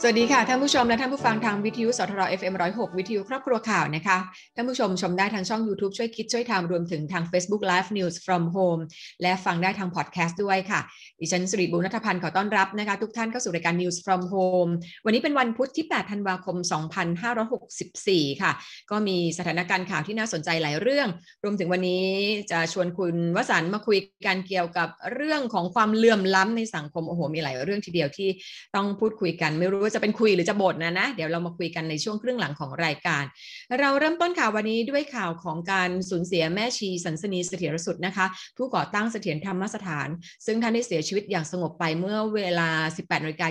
สวัสดีค่ะท่านผู้ชมและท่านผู้ฟังทางวิทยุสทร FM 106 วิทยุครอบครัวข่าวนะคะท่านผู้ชมชมได้ทางช่อง YouTube ช่วยคิดช่วยทำรวมถึงทาง Facebook Live News from Home และฟังได้ทางพอดแคสต์ด้วยค่ะ ดิฉันสุริบุญนัทพันธ์ขอต้อนรับนะคะทุกท่านเข้าสู่รายการ News from Home วันนี้เป็นวันพุธที่ 8 ธันวาคม 2564 ค่ะ ก็มีสถานการณ์ข่าวที่น่าสนใจหลายเรื่อง รวมถึงวันนี้จะชวนคุณวสันมาคุยกันเกี่ยวกับเรื่องของความเลื่อมล้ำในสังคมโอ้โหมีหลายเรื่องทีเดียวที่ต้องพูดคุยกันไม่รู้จะเป็นคุยหรือจะบทนะนะ เดี๋ยวเรามาคุยกันในช่วงครึ่งหลังของรายการ เราเริ่มต้นข่าววันนี้ด้วยข่าวของการสูญเสียแม่ชีสันสนีเสถียรสุดนะคะ ผู้ก่อตั้งเสถียรธรรมสถาน ซึ่งท่านได้เสียชีวิตอย่างสงบไปเมื่อเวลา 18นาฬิกา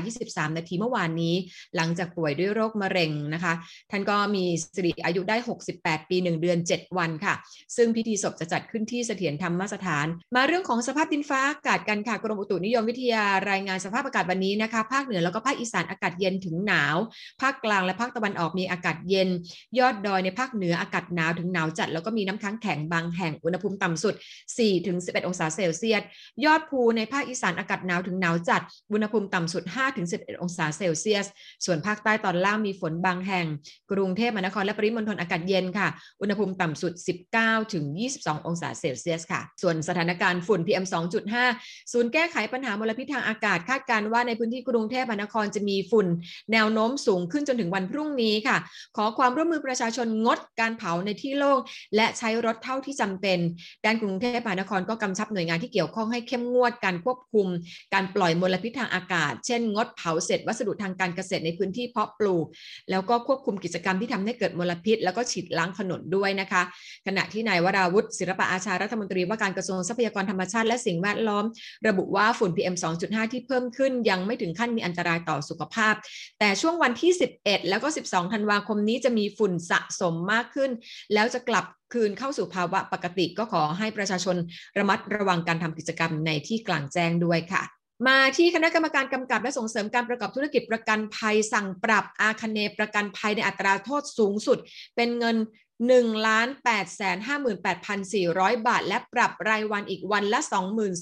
23 นาทีเมื่อวานนี้ หลังจากป่วยด้วยโรคมะเร็งนะคะ ท่านก็มีสิริอายุได้ 68 ปี 1 เดือน 7 วันค่ะ ซึ่งพิธีศพจะจัดขึ้นที่เสถียรธรรมสถาน มาเรื่องของสภาพดินฟ้าอากาศกันค่ะกรมอุตุนิยมวิทยารายงานสภาพอากาศวันนี้นะคะภาคเหนือแล้วก็ภาคอีสานอากาศเเย็นถึงหนาว ภาคกลางและภาคตะวันออกมีอากาศเย็น ยอดดอยในภาคเหนืออากาศหนาวถึงหนาวจัด แล้วก็มีน้ำค้างแข็งบางแห่งอุณหภูมิต่ำสุด 4-11 องศาเซลเซียส ยอดภูในภาคอีสานอากาศหนาวถึงหนาวจัด อุณหภูมิต่ำสุด 5-11 องศาเซลเซียส ส่วนภาคใต้ตอนล่างมีฝนบางแห่ง กรุงเทพมหานครและปริมณฑลอากาศเย็นค่ะ อุณหภูมิต่ำสุด 19-22 องศาเซลเซียสค่ะ ส่วนสถานการณ์ฝุ่น PM 2.5 ศูนย์แก้ไขปัญหามลพิษทางอากาศคาดการณ์ว่าในพื้นที่กรุงเทพมหานครจะมีฝุ่นแนวโน้มสูงขึ้นจนถึงวันพรุ่งนี้ค่ะ ขอความร่วมมือประชาชนงดการเผาในที่โล่งและใช้รถเท่าที่จำเป็น ด้านกรุงเทพมหานครก็กำชับหน่วยงานที่เกี่ยวข้องให้เข้มงวดการควบคุม การปล่อยมลพิษทางอากาศ เช่น งดเผาเศษวัสดุทางการเกษตรในพื้นที่เพาะปลูก แล้วก็ควบคุมกิจกรรมที่ทำให้เกิดมลพิษ แล้วก็ฉีดล้างถนนด้วยนะคะ ขณะที่นายวราวุฒิศิลปะอาชารัฐมนตรีว่าการกระทรวงทรัพยากรธรรมชาติและสิ่งแวดล้อม ระบุว่าฝุ่น PM 2.5 ที่เพิ่มขึ้นยังไม่ถึงขั้นมีอันตรายต่อสุขภาพแต่ช่วงวันที่ 11 แล้วก็ 12 ธันวาคมนี้จะมีฝุ่นสะสมมากขึ้น แล้วจะกลับคืนเข้าสู่ภาวะปกติก็ขอให้ประชาชนระมัดระวังการทำกิจกรรมในที่กลางแจ้งด้วยค่ะมาที่คณะกรรมการกำกับและส่งเสริมการประกอบธุรกิจประกันภัยสั่งปรับอาคเนประกันภัยในอัตราโทษสูงสุด เป็นเงิน 1ล้าน8แสน58,400 บาท และปรับรายวันอีกวันละ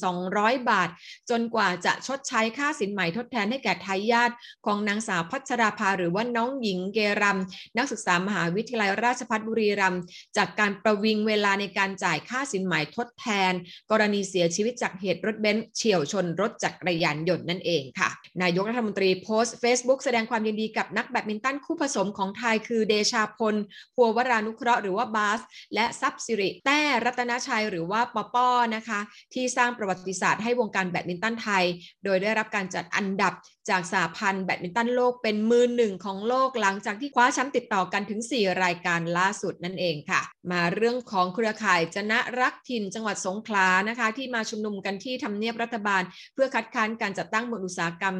2,200 บาท จนกว่าจะชดใช้ค่าสินใหม่ทดแทนให้แก่ทายาทของนางสาวพัชราภาหรือว่าน้องหญิงเกรัม นักศึกษามหาวิทยาลัยราชภัฏบุรีรัมย์จากการประวิงเวลาในการจ่ายค่าสินไหมทดแทน กรณีเสียชีวิตจากเหตุรถเบนซ์เฉี่ยวชนรถจักรยานยนต์นั่นเองค่ะ นายกรัฐมนตรีโพสต์ Facebook แสดงความยินดีกับนักแบดมินตันคู่ผสมของไทยคือเดชาพลพัววรานุเคราะห์หรือว่าบาส และทรัพย์สิรี แต้รัตนชัยหรือว่าปอป้อนะคะ ที่สร้างประวัติศาสตร์ให้วงการแบดมินตันไทย โดยได้รับการจัดอันดับจากสาพันธ์แบดมินตันโลกเป็นมือหนึ่งของโลกหลังจากที่คว้าแชมป์ติดต่อกันถึง 4 รายการล่าสุดนั่นเองค่ะ มาเรื่องของเครือข่ายจนะรักถิ่นจังหวัดสงขลานะคะ ที่มาชุมนุมกันที่ทำเนียบรัฐบาล เพื่อคัดค้านการจัดตั้งมลอุตสาหกรรม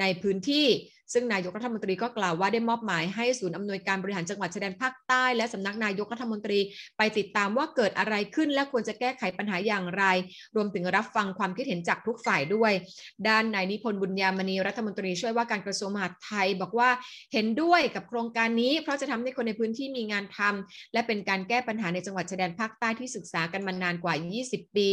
ในพื้นที่ซึ่งนายกรัฐมนตรีก็กล่าวว่าได้มอบหมายให้ศูนย์อำนวยการบริหารจังหวัดชายแดนภาคใต้ และสำนักนายกรัฐมนตรีไปติดตามว่าเกิดอะไรขึ้น และควรจะแก้ไขปัญหาอย่างไร รวมถึงรับฟังความคิดเห็นจากทุกฝ่ายด้วย ด้านนายนิพนธ์บุญญามณีรัฐมนตรีช่วยว่าการกระทรวงมหาดไทย บอกว่าเห็นด้วยกับโครงการนี้ เพราะจะทำให้คนในพื้นที่มีงานทำและเป็นการแก้ปัญหาในจังหวัดชายแดนภาคใต้ที่ศึกษากันมานานกว่า 20 ปี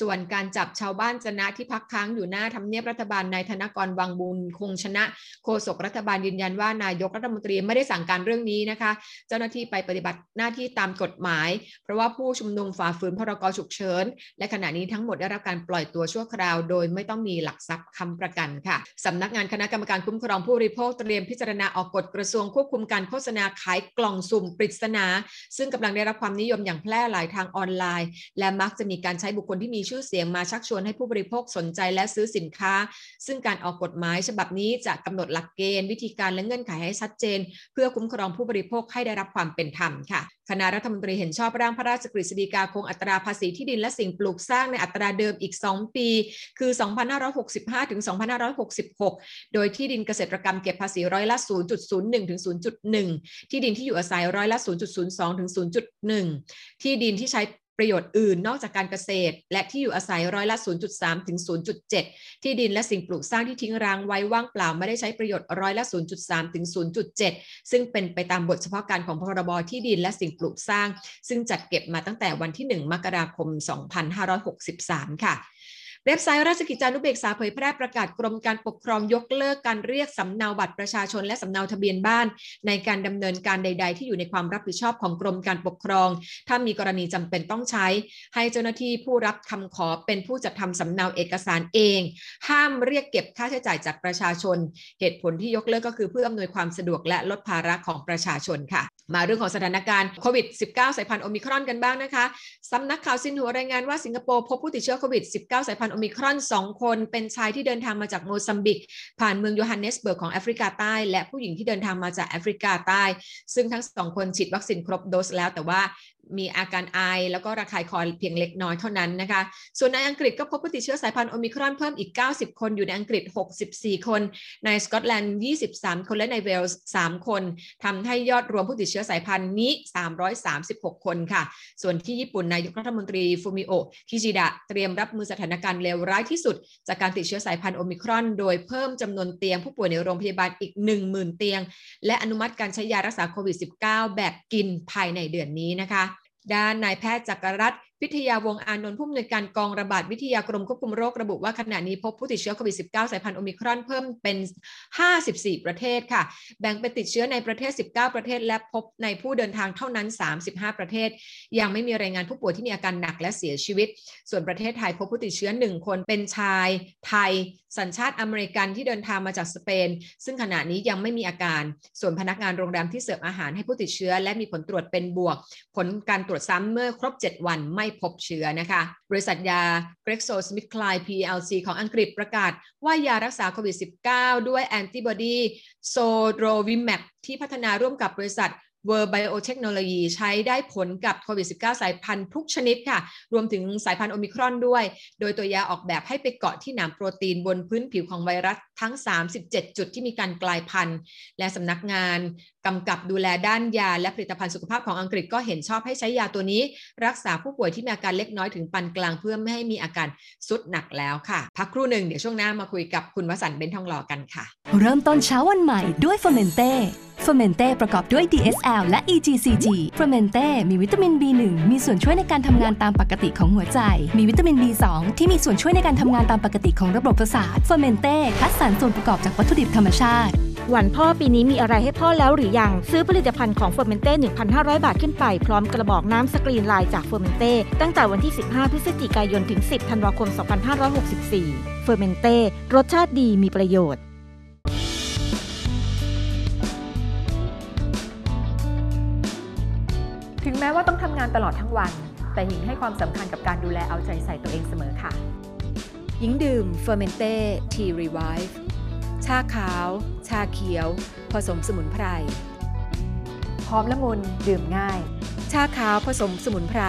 ส่วนการจับชาวบ้านจนะที่พักค้างอยู่หน้าทำเนียบรัฐบาลนายธนกรวังบุญคงชนะโฆษกรัฐบาลยืนยันว่านายกรัฐมนตรีไม่ได้สั่งการเรื่องนี้นะคะ เจ้าหน้าที่ไปปฏิบัติหน้าที่ตามกฎหมาย เพราะว่าผู้ชุมนุมฝ่าฝืนพรกฉุกเฉินและขณะนี้ทั้งหมดได้รับการปล่อยตัวชั่วคราว โดยไม่ต้องมีหลักทรัพย์คำประกันค่ะสำนักงานคณะกรรมการคุ้มครองผู้บริโภคเตรียมพิจารณาออกกฎกระทรวงควบคุมการโฆษณาขายกล่องสุ่มปริศนา ซึ่งกำลังได้รับความนิยมอย่างแพร่หลายทางออนไลน์ และมักจะมีการใช้บุคคลที่มีชื่อเสียงมาชักชวนให้ผู้บริโภคสนใจและซื้อสินค้า ซึ่งการออกกฎหมายฉบับนี้จะกำหนดหลักเกณฑ์ วิธีการและเงื่อนไขให้ชัดเจน เพื่อคุ้มครองผู้บริโภคให้ได้รับความเป็นธรรมค่ะ คณะรัฐมนตรีเห็นชอบร่างพระราชกฤษฎีกาคงอัตราภาษีที่ดินและสิ่งปลูกสร้างในอัตราเดิมอีก 2 ปี คือ 2565 ถึง 2566 โดยที่ดินเกษตรกรรมเก็บภาษีร้อยละ 0.01 ถึง 0.1 ที่ดินที่อยู่อาศัยร้อยละ 0.02 ถึง 0.1 ที่ดินที่ใช้ ประโยชน์อื่นนอกจากการเกษตร และที่อยู่อาศัยร้อยละ 0.3 ถึง 0.7 ที่ดินและสิ่งปลูกสร้างที่ทิ้งร้างไว้ว่างเปล่าไม่ได้ใช้ประโยชน์ร้อยละ 0.3 ถึง 0.7 ซึ่งเป็นไปตามบทเฉพาะการของพรบที่ดินและสิ่งปลูกสร้าง ซึ่งจัดเก็บมาตั้งแต่วันที่ 1 มกราคม 2563 ค่ะ เว็บไซต์ราชกิจจานุเบกษาเผยแพร่ประกาศกรมการปกครองยกเลิกการเรียกสำเนาบัตรประชาชนและสำเนาทะเบียนบ้าน ในการดำเนินการใด ๆ ที่อยู่ในความรับผิดชอบของกรมการปกครอง ถ้ามีกรณีจำเป็นต้องใช้ ให้เจ้าหน้าที่ผู้รับคำขอเป็นผู้จัดทำสำเนาเอกสารเอง ห้ามเรียกเก็บค่าใช้จ่ายจากประชาชน เหตุผลที่ยกเลิกก็คือเพื่ออำนวยความสะดวกและลดภาระของประชาชนค่ะ มาเรื่องของสถานการณ์โควิด -19 สายพันธุ์โอมิครอนกันบ้างนะคะสำนักข่าวซินหัวรายงานว่าสิงคโปร์พบผู้ติดเชื้อโควิด -19 สายพันธุ์โอมิครอน 2 คนเป็นชายที่เดินทางมาจากโมซัมบิก ผ่านเมืองโยฮันเนสเบิร์กของแอฟริกาใต้ และผู้หญิงที่เดินทางมาจากแอฟริกาใต้ ซึ่งทั้งสองคนฉีดวัคซีนครบโดสแล้ว แต่ว่า มีอาการไอ แล้วก็ระคายคอเพียงเล็กน้อยเท่านั้นนะคะ ส่วนในอังกฤษก็พบผู้ติดเชื้อสายพันธุ์โอมิครอนเพิ่มอีก 90 คนอยู่ในอังกฤษ 64 คน ในสกอตแลนด์ 23 คนและในเวลส์3 คนทำให้ยอดรวมผู้ติดเชื้อสายพันธุ์นี้ 336 คนค่ะ ส่วนที่ญี่ปุ่นนายกรัฐมนตรีฟูมิโอคิจิดะเตรียมรับมือสถานการณ์เลวร้ายที่สุด จากการติดเชื้อสายพันธุ์โอมิครอน โดยเพิ่มจำนวนเตียงผู้ป่วยในโรงพยาบาลอีก 10,000 เตียง และอนุมัติการใช้ยารักษาโควิด -19 แบบกินภายในเดือนนี้นะคะ ด้านนายแพทย์จักรรัตน์พิทยาวงอานนท์ผู้อำนวยการกองระบาดวิทยากรมควบคุมโรคระบุว่าขณะนี้พบผู้ติดเชื้อโควิด -19 สายพันธุ์โอมิครอนเพิ่มเป็น 54 ประเทศค่ะ แบ่งเป็นติดเชื้อในประเทศ 19 ประเทศ และพบในผู้เดินทางเท่านั้น 35 ประเทศ ยังไม่มีรายงานผู้ป่วยที่มีอาการหนักและเสียชีวิต ส่วนประเทศไทยพบผู้ติดเชื้อ 1 คนเป็นชาย ไทย สัญชาติอเมริกันที่เดินทางมาจากสเปน ซึ่งขณะนี้ยังไม่มีอาการ ส่วนพนักงานโรงแรมที่เสิร์ฟอาหารให้ผู้ติดเชื้อ และมีผลตรวจเป็นบวก ผลการตรวจซ้ำเมื่อครบ 7 วันไม่พบเชื้อนะคะ บริษัทยา GlaxoSmithKline PLC ของอังกฤษประกาศ ว่ายารักษาโควิด -19 ด้วยแอนติบอดีโซโทรวิแมบที่พัฒนาร่วมกับบริษัท Vir Biotechnology ใช้ได้ผลกับโควิด -19 สายพันธุ์ทุกชนิดค่ะ รวมถึงสายพันธุ์โอมิครอนด้วย โดยตัวยาออกแบบให้ไปเกาะที่หนามโปรตีนบนพื้นผิวของไวรัส ทั้ง 37 จุดที่มีการกลายพันธุ์ และสำนักงานกำกับดูแลด้านยา และผลิตภัณฑ์สุขภาพของอังกฤษก็เห็นชอบให้ใช้ยาตัวนี้ รักษาผู้ป่วยที่มีอาการเล็กน้อยถึงปานกลางเพื่อไม่ให้มีอาการทรุดหนักแล้วค่ะ พักครู่หนึ่งเดี๋ยวช่วงหน้ามาคุยกับคุณวสันต์เบนซ์ทองหล่อกันค่ะ เริ่มต้นเช้าวันใหม่ด้วยเฟอร์เมนเต้เฟอร์เมนเต้ประกอบด้วย DSL และ EGCG เฟอร์เมนเต้มีวิตามิน B1 มีส่วนช่วยในการทำงานตามปกติของหัวใจ มีวิตามิน B2 ที่มีส่วนช่วยในการทำงานตามปกติของระบบประสาทเฟอร์เมนเต้คัดสรรส่วนประกอบจากวัตถุดิบธรรมชาติ วันพ่อปีนี้มีอะไรให้พ่อแล้วหรือยัง ซื้อผลิตภัณฑ์ของเฟอร์เมนเต้ 1,500 บาทขึ้นไป พร้อมกระบอกน้ำสกรีนลายจากเฟอร์เมนเต้ ตั้งแต่วันที่ 15 พฤศจิกายนถึง 10 ธันวาคม 2564 เฟอร์เมนเต้ รสชาติดีมีประโยชน์ถึงแม้ว่าต้องทำงานตลอดทั้งวัน แต่หญิงให้ความสำคัญกับการดูแลเอาใจใส่ตัวเองเสมอค่ะ หญิงดื่มเฟอร์เมนเต้ Tea Revive ชาขาว ชาเขียว ผสมสมุนไพรพร้อมละมุนดื่มง่าย ชาขาวผสมสมุนไพร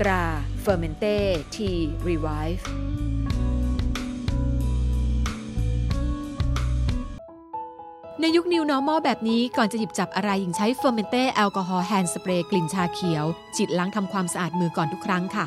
ตราเฟอร์เมนเต้ Tea Reviveในยุค New Normal แบบนี้ก่อนจะหยิบจับอะไรหญิงใช้เฟอร์เมนเต้แอลกอฮอล์ hand spray กลิ่นชาเขียวฉีดล้างทำความสะอาดมือก่อนทุกครั้งค่ะ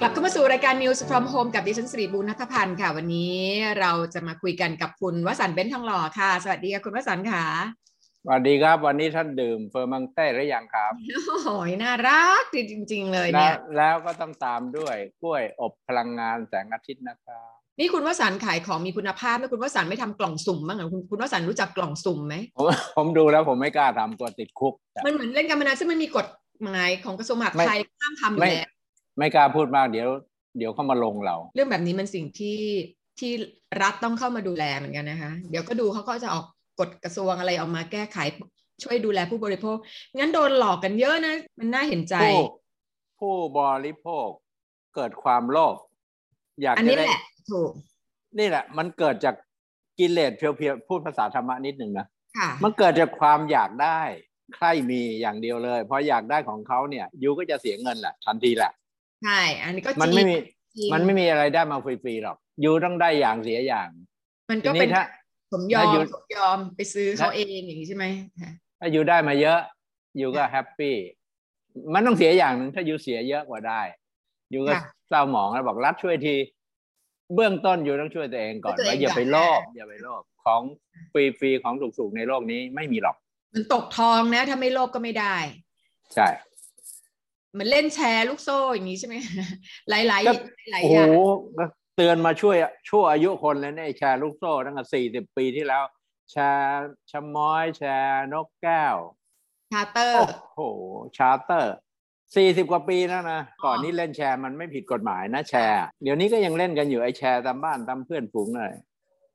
กลับเข้ามาสู่รายการ News from Home กับดิฉันสิริบูรณัฐพันธ์ค่ะ วันนี้เราจะมาคุยกันกับคุณวสันต์เบนทองหล่อค่ะ สวัสดีค่ะคุณวสันต์ค่ะสวัสดีครับ วันนี้ท่านดื่มเฟอร์มังเต้หรือยังครับโอ้โหน่ารักจริง ๆ เลยแล้เนี่วยแล้วก็ต้องตามด้วยกล้วยอบพลังงานแสงอาทิตย์นะครับนี่คุณวสันต์ขายของมีคุณภาพไหมคุณวสันต์ไม่ทำกล่องสุ่มบ้างเหรอคุณคุณวสันต์รู้จักกล่องสุ่มไหมผมผมดูแล้วผมไม่กล้าทำกลัวติดคุก มันเหมือนเล่นการพนันซึ่งมันมีกฎหมายของกระทรวงมหาดไทยห้ามทำอยู่ไม่แล้ว ไม่กล้าพูดมากเดี๋ยว เดี๋ยวเข้ามาลงเรา เรื่องแบบนี้มันสิ่งที่ที่รัฐต้องเข้ามาดูแลเหมือนกันนะคะ เดี๋ยวก็ดูเขาก็จะออกกฎกระทรวงอะไรออกมาแก้ไขช่วยดูแลผู้บริโภค งั้นโดนหลอกกันเยอะนะ มันน่าเห็นใจ ผู้ผู้บริโภคเกิดความโลภอยากอันจะนี้ได้แหละถูกนี่แหละ มันเกิดจากกิเลสเพียวๆพูดภาษาธรรมะนิดหนึ่งนะค่ะมันเกิดจากความอยากได้ใครมีอย่างเดียวเลยพออยากได้ของเขาเนี่ยยูก็จะเสียเงินแหละทันทีแหละ ใช่ อันนี้ก็มันจริไม่งมีจริงมันไม่มีอะไรได้มาฟรีๆหรอก ยูต้องได้อย่างเสียอย่าง มันทีก็เป็นนี้ถ้าสมยอถ้ามอยู่สมยอมไปซื้อเขาเองอย่างนี้ใช่ไหมค่ะถ้า you ได้มาเยอะ you ก็ happy มันต้องเสียอย่างหนึ่งถ้า you เสียเยอะกว่าได้ you ก็ค่ะเศร้าหมองแล้วบอกรัฐช่วยที เบื้องต้น you ต้องช่วยตัวเองก่อนช่วยตัวเองว่าอย่าไปก่อนโลภอย่าไปโลภของฟรีๆของถูกๆในโลกนี้ไม่มีหรอก มันตกทองนะ ถ้าไม่โลภก็ไม่ได้ ใช่ เหมือนเล่นแชร์ลูกโซ่อย่างนี้ใช่ไหมหลายๆหลายก็หลายโอ้อโหย่างก็เตือนมาช่วยชั่วอายุคนเลยเนี่ยแชร์ลูกโซ่ตั้งแต่สี่สิบปีที่แล้ว แชร์ชะม้อยแชร์นกแก้ว ชาร์เตอร์โอ้โหชาร์เตอร์สี่สิบกว่าปีแล้วนะก่อนนี้เล่นแชร์มันไม่ผิดกฎหมายนะแชร์ เดี๋ยวนี้ก็ยังเล่นกันอยู่ไอ้แชร์ตามบ้านตามเพื่อนฝูงเลย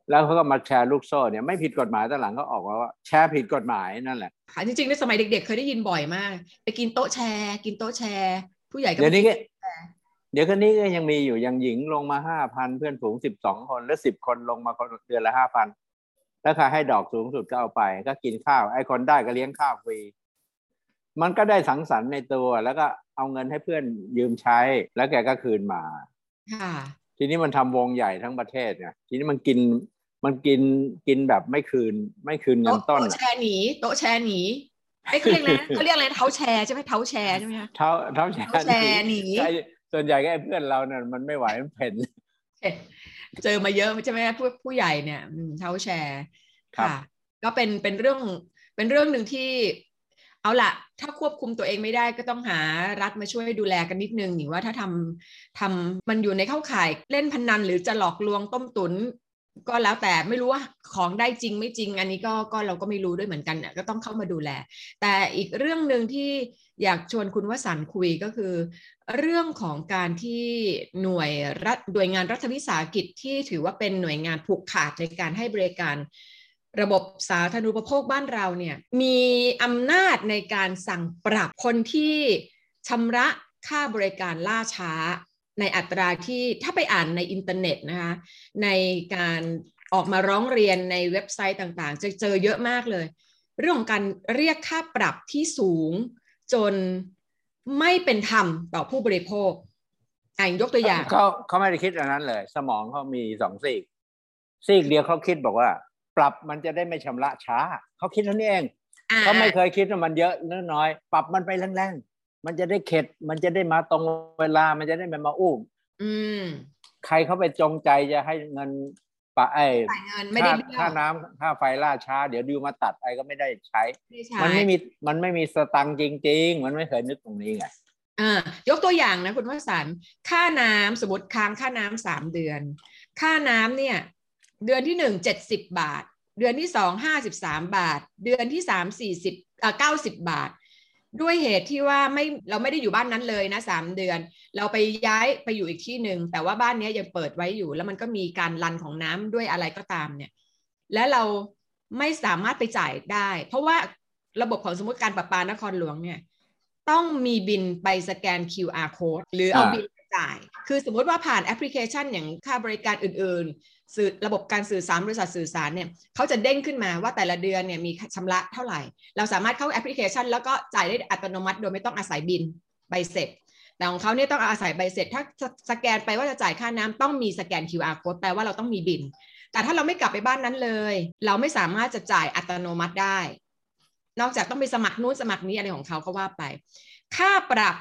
แล้วเขาก็มาแชร์ลูกโซ่เนี่ยไม่ผิดกฎหมายแต่หลังก็ออกมาว่าแชร์ผิดกฎหมายนั่นแหละค่ะจริงๆในสมัยเด็ก ๆ เคยได้ยินบ่อยมาก ไปกินโต๊ะแชร์ กินโต๊ะแชร์ ผู้ใหญ่ก็เดี๋ยวนี้ก็แชร์เดี๋ยวคนนี้ก็ยังมีอยู่อย่างหญิงลงมาห้าพันเพื่อนฝูงสิบสองคนแล้วสิบคนลงมาคนเดือนละห้าพันแล้วใครให้ดอกสูงสุดก็เอาไป ก็กินข้าว ไอ้คนได้ก็เลี้ยงข้าวฟรีมันก็ได้สังสรรค์ในตัว แล้วก็เอาเงินให้เพื่อนยืมใช้ แล้วแกก็คืนมา ค่ะ ทีนี้มันทำวงใหญ่ทั้งประเทศเนี่ยทีนี้มันกินมันกินกินแบบไม่คืนไม่คืนเงิโต๊ะนต้นโต๊ะอะแชร์หนีโต๊ะแชร์หนีไอ้เขาเรียกอะไรนะเขาเรียกอะไรนะเท้าแชร์ใช่ไหมเท้าแชร์ใช่ไหมคะเท่าเท่าแชเท้าแชร์หนีใช่ส่วนใหญ่ก็ไอ้เพื่อนเราเนี่ยมันไม่ไหวมันเพ่นเจอมาเยอะใช่ไหมผู้ผู้ใหญ่เนี่ยอืมเท้าแชร์ครับค่ะ ก็เป็นเป็นเรื่องเป็นเรื่องหนึ่งที่ เอาละถ้าควบคุมตัวเองไม่ได้ก็ต้องหารัฐมาช่วยดูแลกันนิดนึงหนิว่าถ้าทำทำมันอยู่ในเข้าข่ายเล่นพนันหรือจะหลอกลวงต้มตุน ก็แล้วแต่ไม่รู้ว่าของได้จริงไม่จริง อันนี้ก็ก็เราก็ไม่รู้ด้วยเหมือนกันเนี่ยก็ต้องเข้ามาดูแล แต่อีกเรื่องหนึ่งที่อยากชวนคุณวสันคุยก็คือ เรื่องของการที่หน่วยรัฐหน่วยงานรัฐวิสาหกิจที่ถือว่าเป็นหน่วยงานผูกขาดในการให้บริการ ระบบสาธารณูปโภคบ้านเราเนี่ยมีอำนาจในการสั่งปรับคนที่ชำระค่าบริการล่าช้า ในอัตราที่ถ้าไปอ่านในอินเทอร์เน็ตนะคะในการออกมาร้องเรียนในเว็บไซต์ต่างๆ จะเจอเยอะมากเลย เรื่องของการเรียกค่าปรับที่สูงจนไม่เป็นธรรมต่อผู้บริโภคอ่านยกตัวอย่างเขาเขาไม่ได้คิดอันนั้นเลย สมองเขามีสองซีกซีกเดียวเขาคิดบอกว่า รับมันจะได้ไม่ชำระช้า เขาคิดเท่านี้เองอ่าเขาไม่เคยคิดว่ามันเยอะหรือน้อย ปรับมันไปแรงๆมันจะได้เข็ด มันจะได้มาตรงเวลามันจะได้ไม่มาอุ้มอืมใครเขาไปจงใจจะให้เงินปะไอ้จ่ายเงินไม่ได้ค่าเบี้ยวค่าน้ำค่าไฟล่าช้า เดี๋ยวดิวมาตัดไอ้ก็ไม่ได้ใช้ไม่ได้ใช้มันไม่มีมันไม่มีสตังค์จริง ๆ มันไม่เคยนึกตรงนี้ไงอ่ายกตัวอย่างนะคุณวสันต์ค่าน้ำสมมติค้างค่าน้ำสามเดือน ค่าน้ำเนี่ย เดือนที่หนึ่งเจ็ดสิบบาท เดือนที่สองห้าสิบสามบาท เดือนที่สามสี่สิบอ่าเก้าสิบบาท ด้วยเหตุที่ว่าไม่เราไม่ได้อยู่บ้านนั้นเลยนะสามเดือน เราไปย้ายไปอยู่อีกที่หนึ่งแต่ว่าบ้านเนี้ยยังเปิดไว้อยู่ แล้วมันก็มีการรันของน้ำด้วยอะไรก็ตามเนี่ย และเราไม่สามารถไปจ่ายได้ เพราะว่าระบบของสมมติการประปานครหลวงเนี่ย ต้องมีบินไปสแกน QR code หรือเอาอ่าบินไป จ่าย คือสมมติว่าผ่านแอปพลิเคชันอย่างค่าบริการอื่น ๆ สื่อระบบการสื่อสารบริษัทสื่อสารเนี่ยเขาจะเด้งขึ้นมาว่าแต่ละเดือนเนี่ยมีชำระเท่าไหร่ เราสามารถเข้าแอปพลิเคชัน แล้วก็จ่ายได้อัตโนมัติ โดยไม่ต้องอาศัยบินใบเสร็จ แต่ของเขาเนี่ยต้องอาศัยใบเสร็จ ถ้าสแกนไปว่าจะจ่ายค่าน้ำต้องมีสแกน QR code แปลว่าเราต้องมีบิน แต่ถ้าเราไม่กลับไปบ้านนั้นเลย เราไม่สามารถจะจ่ายอัตโนมัติได้ นอกจากต้องไปสมัครนู้นสมัครนี้อะไรของเขาก็ว่าไป ค่าปรับ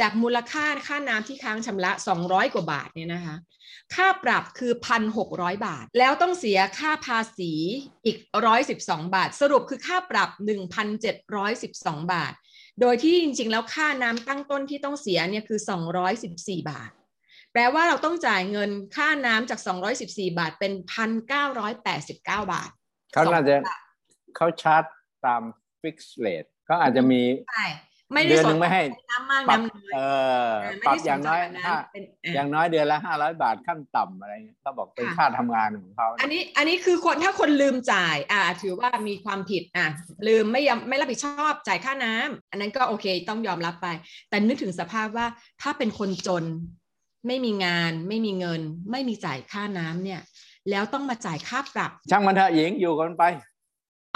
จากมูลค่าค่าน้ำที่ค้างชำระ 200 กว่าบาทเนี่ยนะคะ ค่าปรับคือ 1,600 บาท แล้วต้องเสียค่าภาษีอีก 112 บาท สรุปคือค่าปรับ 1,712 บาท โดยที่จริงๆ แล้วค่าน้ำตั้งต้นที่ต้องเสียเนี่ยคือ 214 บาท แปลว่าเราต้องจ่ายเงินค่าน้ำจาก 214 บาทเป็น 1,989 บาท เขาน่าจะสองบาทเขาชาร์จตามฟิกซ์เรทเขาอาจจะมีใช่ ไม่ได้เดือนสหนนึ่งไม่ให้น้ำมากปรับน้ำน้อยเอออ่าไม่ปรับได้อย่างน้อยสนใจแบบห้าเป็นออ่าย่างน้อยเดือนละห้าร้อยบาทขั้นต่ำอะไรเงี้ยเขาบอกเป็นค่ะค่าทำงานของเขาอันนี้อันนี้คือคนถ้าคนลืมจ่าย อ่า ถือว่ามีความผิดอะลืมไม่ยอมไม่รับผิดชอบจ่ายค่าน้ำอันนั้นก็โอเคต้องยอมรับไป แต่นึกถึงสภาพว่าถ้าเป็นคนจน ไม่มีงาน ไม่มีเงิน ไม่มีจ่ายค่าน้ำเนี่ย แล้วต้องมาจ่ายค่าปรับ ช่างมันเถอะหญิงอยู่กันไป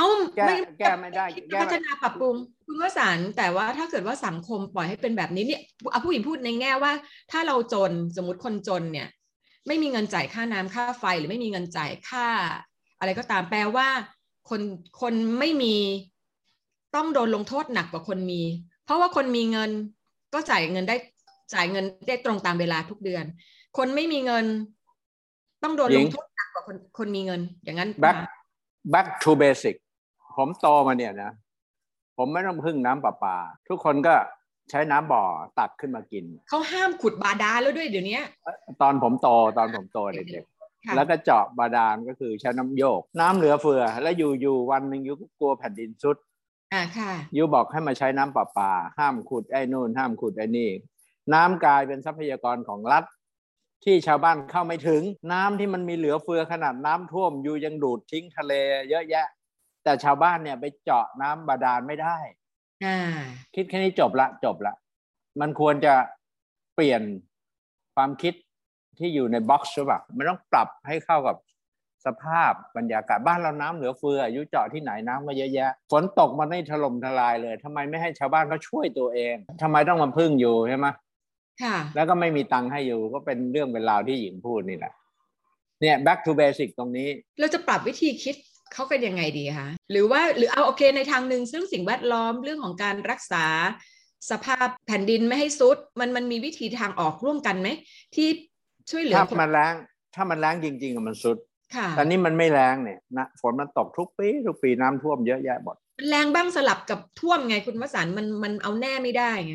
เอ้าแก้แก้ไม่ได้คิดแก้ไม่พัฒนาปรับปรุงคุณวสันต์แต่ว่าถ้าเกิดว่าสังคมปล่อยให้เป็นแบบนี้เนี่ยเอาผู้หญิงพูดในแง่ว่า ถ้าเราจนสมมติคนจนเนี่ย ไม่มีเงินจ่ายค่าน้ำค่าไฟหรือไม่มีเงินจ่ายค่า อะไรก็ตามแปลว่า คนคนไม่มีต้องโดนลงโทษหนักกว่าคนมี เพราะว่าคนมีเงินก็จ่ายเงินได้จ่ายเงินได้ตรงตามเวลาทุกเดือน คนไม่มีเงิน ต้องโดนหญิลงงโทษหนักกว่าคนคนมีเงิน อย่างนั้น back ปะ back to basic ผมโตมาเนี่ยนะผมไม่ต้องพึ่งน้ำประปา ทุกคนก็ใช้น้ำบ่อตักขึ้นมากิน เขาห้ามขุดบาดาลแล้วด้วยเดี๋ยวนี้ตอนผมโตตอนผมโตเด็กค่ะๆแล้วก็เจาะบาดาลก็คือใช้น้ำโยก น้ำเหลือเฟือ แล้วอยู่อยู่วันหนึ่งยูก็กลัวแผ่นดินสุดอ่าค่ะยูบอกให้มาใช้น้ำประปา ห้ามขุดไอ้นู่น ห้ามขุดไอ้นี่ น้ำกลายเป็นทรัพยากรของรัฐ ที่ชาวบ้านเข้าไม่ถึง น้ำที่มันมีเหลือเฟือขนาดน้ำท่วมยูยังดูดทิ้งทะเลเยอะแยะ แต่ชาวบ้านเนี่ยไปเจาะน้ำบาดาลไม่ได้อ่าคิดแค่นี้จบละจบละ มันควรจะเปลี่ยนความคิดที่อยู่ในบ็อกซ์ใช่ปะมันต้องปรับให้เข้ากับสภาพบรรยากาศบ้านเราน้ำเหลือเฟืออายุเจาะที่ไหนน้ำก็เยอะแยะฝนตกมันไม่ถล่มทลายเลยทำไมไม่ให้ชาวบ้านเขาช่วยตัวเองทำไมต้องมาพึ่งอยู่ใช่ไหมค่ะ แล้วก็ไม่มีตังค์ให้อยู่ก็เป็นเรื่องเป็นราวที่หญิงพูดนี่แหละเนี่ย back to basic ตรงนี้ เราจะปรับวิธีคิด เขากันยังไงดีคะหรือว่าหรือเอาโอเคในทางหนึ่งซึ่งสิ่งแวดล้อมเรื่องของการรักษา สภาพแผ่นดินไม่ให้ซุดมันมันมีวิธีทางออกร่วมกันไหมที่ช่วยเหลือถ้าคนมันแรงถ้ามันแรงจริงๆอะมันสุดค่ะแต่นี่มันไม่แรงเนี่ยนะฝนมันตกทุกปีทุกปีน้ำท่วมเยอะแยะหมดมันแรงบ้างสลับกับท่วมไงคุณวสันต์มันมันเอาแน่ไม่ได้ไง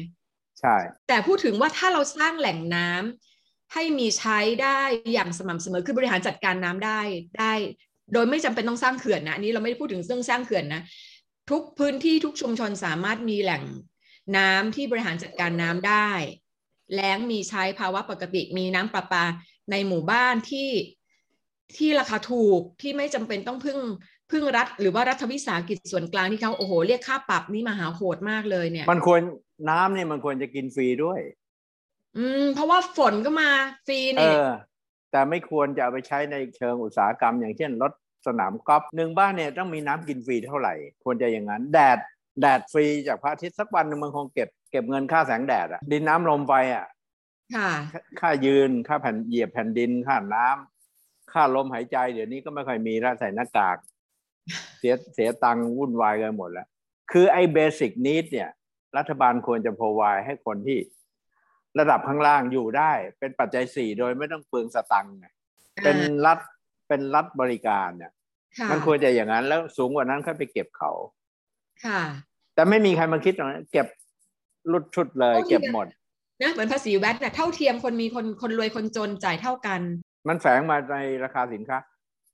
ใช่ แต่พูดถึงว่าถ้าเราสร้างแหล่งน้ำให้มีใช้ได้อย่างสม่ำเสมอคือบริหารจัดการน้ำได้ได้ โดยไม่จำเป็นต้องสร้างเขื่อนนะอันนี้เราไม่ได้พูดถึงเรื่องสร้างเขื่อนนะทุกพื้นที่ทุกชุมชนสามารถมีแหล่งน้ำที่บริหารจัดการน้ำได้ แล้งมีใช้ภาวะปกติมีน้ำประปาในหมู่บ้านที่ที่ราคาถูกที่ไม่จำเป็นต้องพึ่งพึ่งรัฐ หรือว่ารัฐวิสาหกิจส่วนกลางที่เขาโอ้โหเรียกค่าปรับนี่มหาโหดมากเลยเนี่ย มันควรน้ำเนี่ยมันควรจะกินฟรีด้วย อืม เพราะว่าฝนก็มาฟรีเอเนี่ยอ แต่ไม่ควรจะเอาไปใช้ในเชิงอุตสาหกรรม อย่างเช่นรดสนามกอล์ฟหนึ่งบ้านเนี่ยต้องมีน้ำกินฟรีเท่าไหร่ ควรจะอย่างนั้น แดดแดดฟรีจากพระอาทิตย์สักวันหนึ่งมันคงเก็บเก็บเงินค่าแสงแดดอะดินน้ำลมไฟอะค่ะค่าค่ายืนค่าแผ่นเหยียบแผ่นดินค่าน้ำค่าลมหายใจ เดี๋ยวนี้ก็ไม่ค่อยมีแล้วใส่หน้ากาก เสียเสียตังค์วุ่นวายกันหมดแล้ว คือไอ้เบสิ c นิดเนี่ย รัฐบาลควรจะพอวายให้คนที่ ระดับข้างล่างอยู่ได้ เป็นปัจจัยสี่โดยไม่ต้องเปลืองสตังค์ไงเป็นรัฐเป็นรัฐบริการเนี่ยค่ะมันควรจะอย่างนั้นแล้วสูงกว่านั้นค่อยไปเก็บเขา ค่ะ แต่ไม่มีใครมาคิดตรงนั้นเก็บลุดชุดเลย เก็บหมดนะเหมือนภาษีแวดเนี่ยเท่าเทียมคนมีคนคนรวยคนจนจ่ายเท่ากัน มันแฝงมาในราคาสินค้า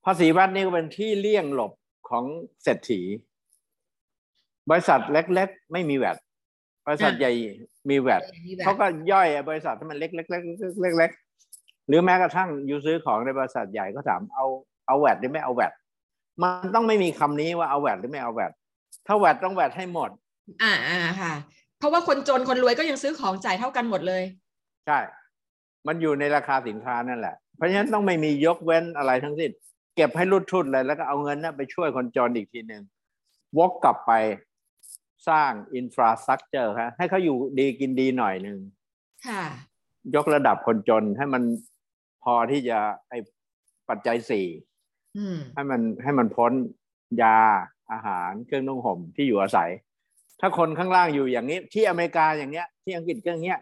ภาษีวัดนี่ก็เป็นที่เลี่ยงหลบของเศรษฐี บริษัทเล็ก ๆ ไม่มีแวด บริษัทอะใหญ่มีแวดเขาก็ย่อยบริษัทที่มันเล็กๆๆๆเล็กๆหรือแม้กระทั่งอยู่ซื้อของในบริษัทใหญ่ก็ถามเอาเอาแวดหรือไม่เอาแวดมันต้องไม่มีคำนี้ว่าเอาแวดหรือไม่เอาแวดถ้าแวดต้องแวดให้หมด อ่าอ่าค่ะ เพราะว่าคนจนคนรวยก็ยังซื้อของจ่ายเท่ากันหมดเลย ใช่ มันอยู่ในราคาสินค้านั่นแหละ เพราะฉะนั้นต้องไม่มียกเว้นอะไรทั้งสิ้นเก็บให้รุดทุนเลยแล้วก็เอาเงินนั้นไปช่วยคนจนอีกทีหนึ่งวกกลับไป สร้างอินฟราสตรักเจอร์ฮะให้เขาอยู่ดีกินดีหน่อยหนึ่งค่ะยกระดับคนจนให้มันพอที่จะไอปัจจัยสี่อืมให้มันให้มันพ้นยาอาหารเครื่องนุ่งห่มที่อยู่อาศัย ถ้าคนข้างล่างอยู่อย่างนี้ ที่อเมริกาอย่างเนี้ย ที่อังกฤษก็อย่างเงี้ย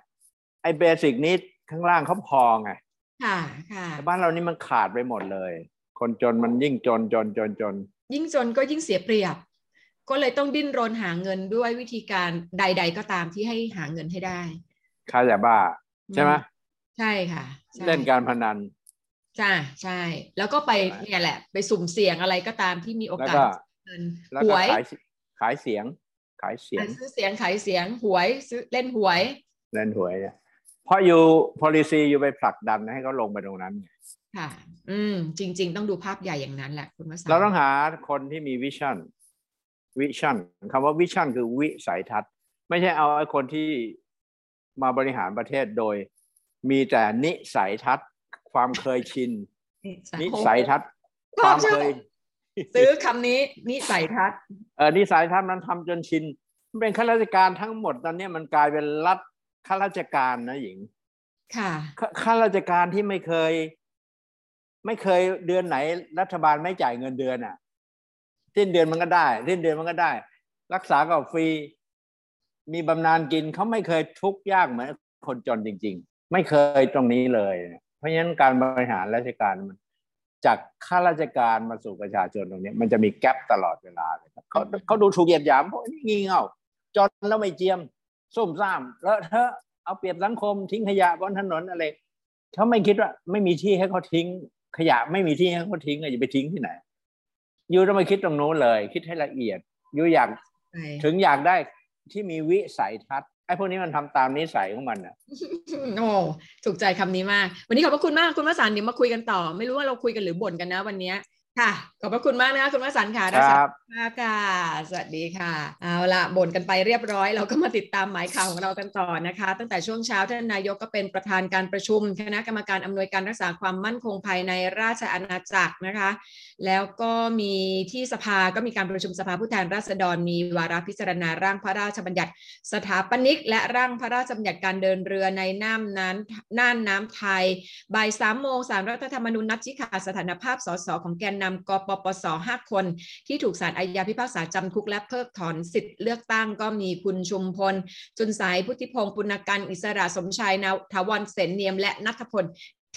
ไอเบสิกนี้ข้างล่างเขาพอไงค่ะค่ะแต่บ้านเรานี่มันขาดไปหมดเลย คนจนมันยิ่งจนจนจนจน ยิ่งจนก็ยิ่งเสียเปรียบ ก็เลยต้องดิ้นรนหาเงินด้วยวิธีการใด ๆ ก็ตามที่ให้หาเงินให้ได้ค่ายาบ้า ใช่ไหมใช่ค่ะใช่เล่นการพนันจ้าใช่ แล้วก็ไปเนี่ยแหละ ไปสุ่มเสี่ยงอะไรก็ตามที่มีโอกาสแล้วก็เงินแล้วก็หวยขายขายเสียง ขายเสียง ซื้อเสียงขายเสียงหวยซื้อเล่นหวย เล่นหวยเนี่ยเพราะอยู่ policy อยู่ไปผลักดันให้เขาลงไปตรงนั้นไงค่ะ อืม จริง ๆ ต้องดูภาพใหญ่อย่างนั้นแหละคุณวสันต์เราต้องหาคนที่มี vision vision คำว่า vision คือวิสัยทัศน์ ไม่ใช่เอาไอ้คนที่มาบริหารประเทศโดย มีแต่นิสัยทัศน์ ความเคยชิน นิสัยทัศน์ชคอวาบมชอเคบยซื้อคำนี้ นิสัยทัศน์เออนิสัยทัศน์มันทำจนชินมันเป็นข้าราชการทั้งหมดตอนเนี้ยมันกลายเป็นรัฐข้าราชการนะหญิง ค่ะข้าข้าราชการที่ไม่เคย ไม่เคยเดือนไหน รัฐบาลไม่จ่ายเงินเดือนอะ สิ้นเดือนมันก็ได้สิ้นเดือนมันก็ได้ รักษาก็ฟรี มีบำนาญกินเขาไม่เคยทุกข์ยากเหมือนคนจนจริง ๆ ไม่เคยตรงนี้เลย เพราะฉะนั้นการบริหารราชการมันจากข้าราชการมาสู่ประชาชนตรงนี้ มันจะมีแกลบตลอดเวลาเลยเขาเขาดูถูกเหยียดหยามเพราะนี่งี่เง่าจนแล้วไม่เจียมซุ่มซ่ามแล้วเธอะเอาเปรียบสังคมทิ้งขยะบนถนนอะไรเขาไม่คิดว่า ไม่มีที่ให้เขาทิ้ง ขยะไม่มีที่ให้เขาทิ้งอะอย่าไปทิ้งที่ไหน ยูต้องมาคิดตรงนู้นเลย คิดให้ละเอียดยูอยากใช่ถึงอยากได้ที่มีวิสัยทัศน์ไอ้พวกนี้มันทำตามนิสัยของมันอะโอ้ถูกใจคำนี้มาก วันนี้ขอบพระคุณมากคุณวสันต์เดี๋ยวมาคุยกันต่อ ไม่รู้ว่าเราคุยกันหรือบ่นกันนะ วันเนี้ย ค่ะ ขอบพระคุณมากนะคะคุณวสันต์ค่ะครับรักษาสุขภาพค่ะ สวัสดีค่ะ เอาละบ่นกันไปเรียบร้อย เราก็มาติดตามหมายข่าวของเรากันต่อนะคะ ตั้งแต่ช่วงเช้าท่านนายกก็เป็นประธานการประชุม คณะกรรมการอำนวยการรักษาความมั่นคงภายในราชอาณาจักรนะคะ แล้วก็มีที่สภาก็มีการประชุมสภาผู้แทนราษฎร มีวาระพิจารณาร่างพระราชบัญญัติสถาปนิก และร่างพระราชบัญญัติการเดินเรือในน่านน้ำน่านน้ำไทยบ่ายสามโมงสารรัฐธรรมนูญนัดชี้ขาดสถานภาพสสของแกนนำกปปสห้าคน ที่ถูกศาลอาญาพิพากษาจำคุกและเพิกถอนสิทธิ์เลือกตั้งก็มีคุณชุมพล จุนสายพุทธิพงศ์ปุณกันอิสระสมชายนาทวันเสนเนียมและนัทพล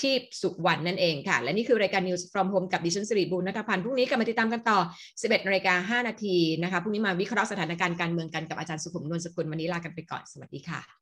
ที่สุวรรณนั่นเองค่ะ และนี่คือรายการ News from Home กับดิฉันสิริบูรณัฐพันธ์พรุ่งนี้กลับมาติดตามกันต่อ 11นาฬิกา5นาทีนะคะพรุ่งนี้มาวิเคราะห์สถานการณ์การเมืองกันกับอาจารย์สุขุมนวลสกุลวันนี้ลากันไปก่อนสวัสดีค่ะ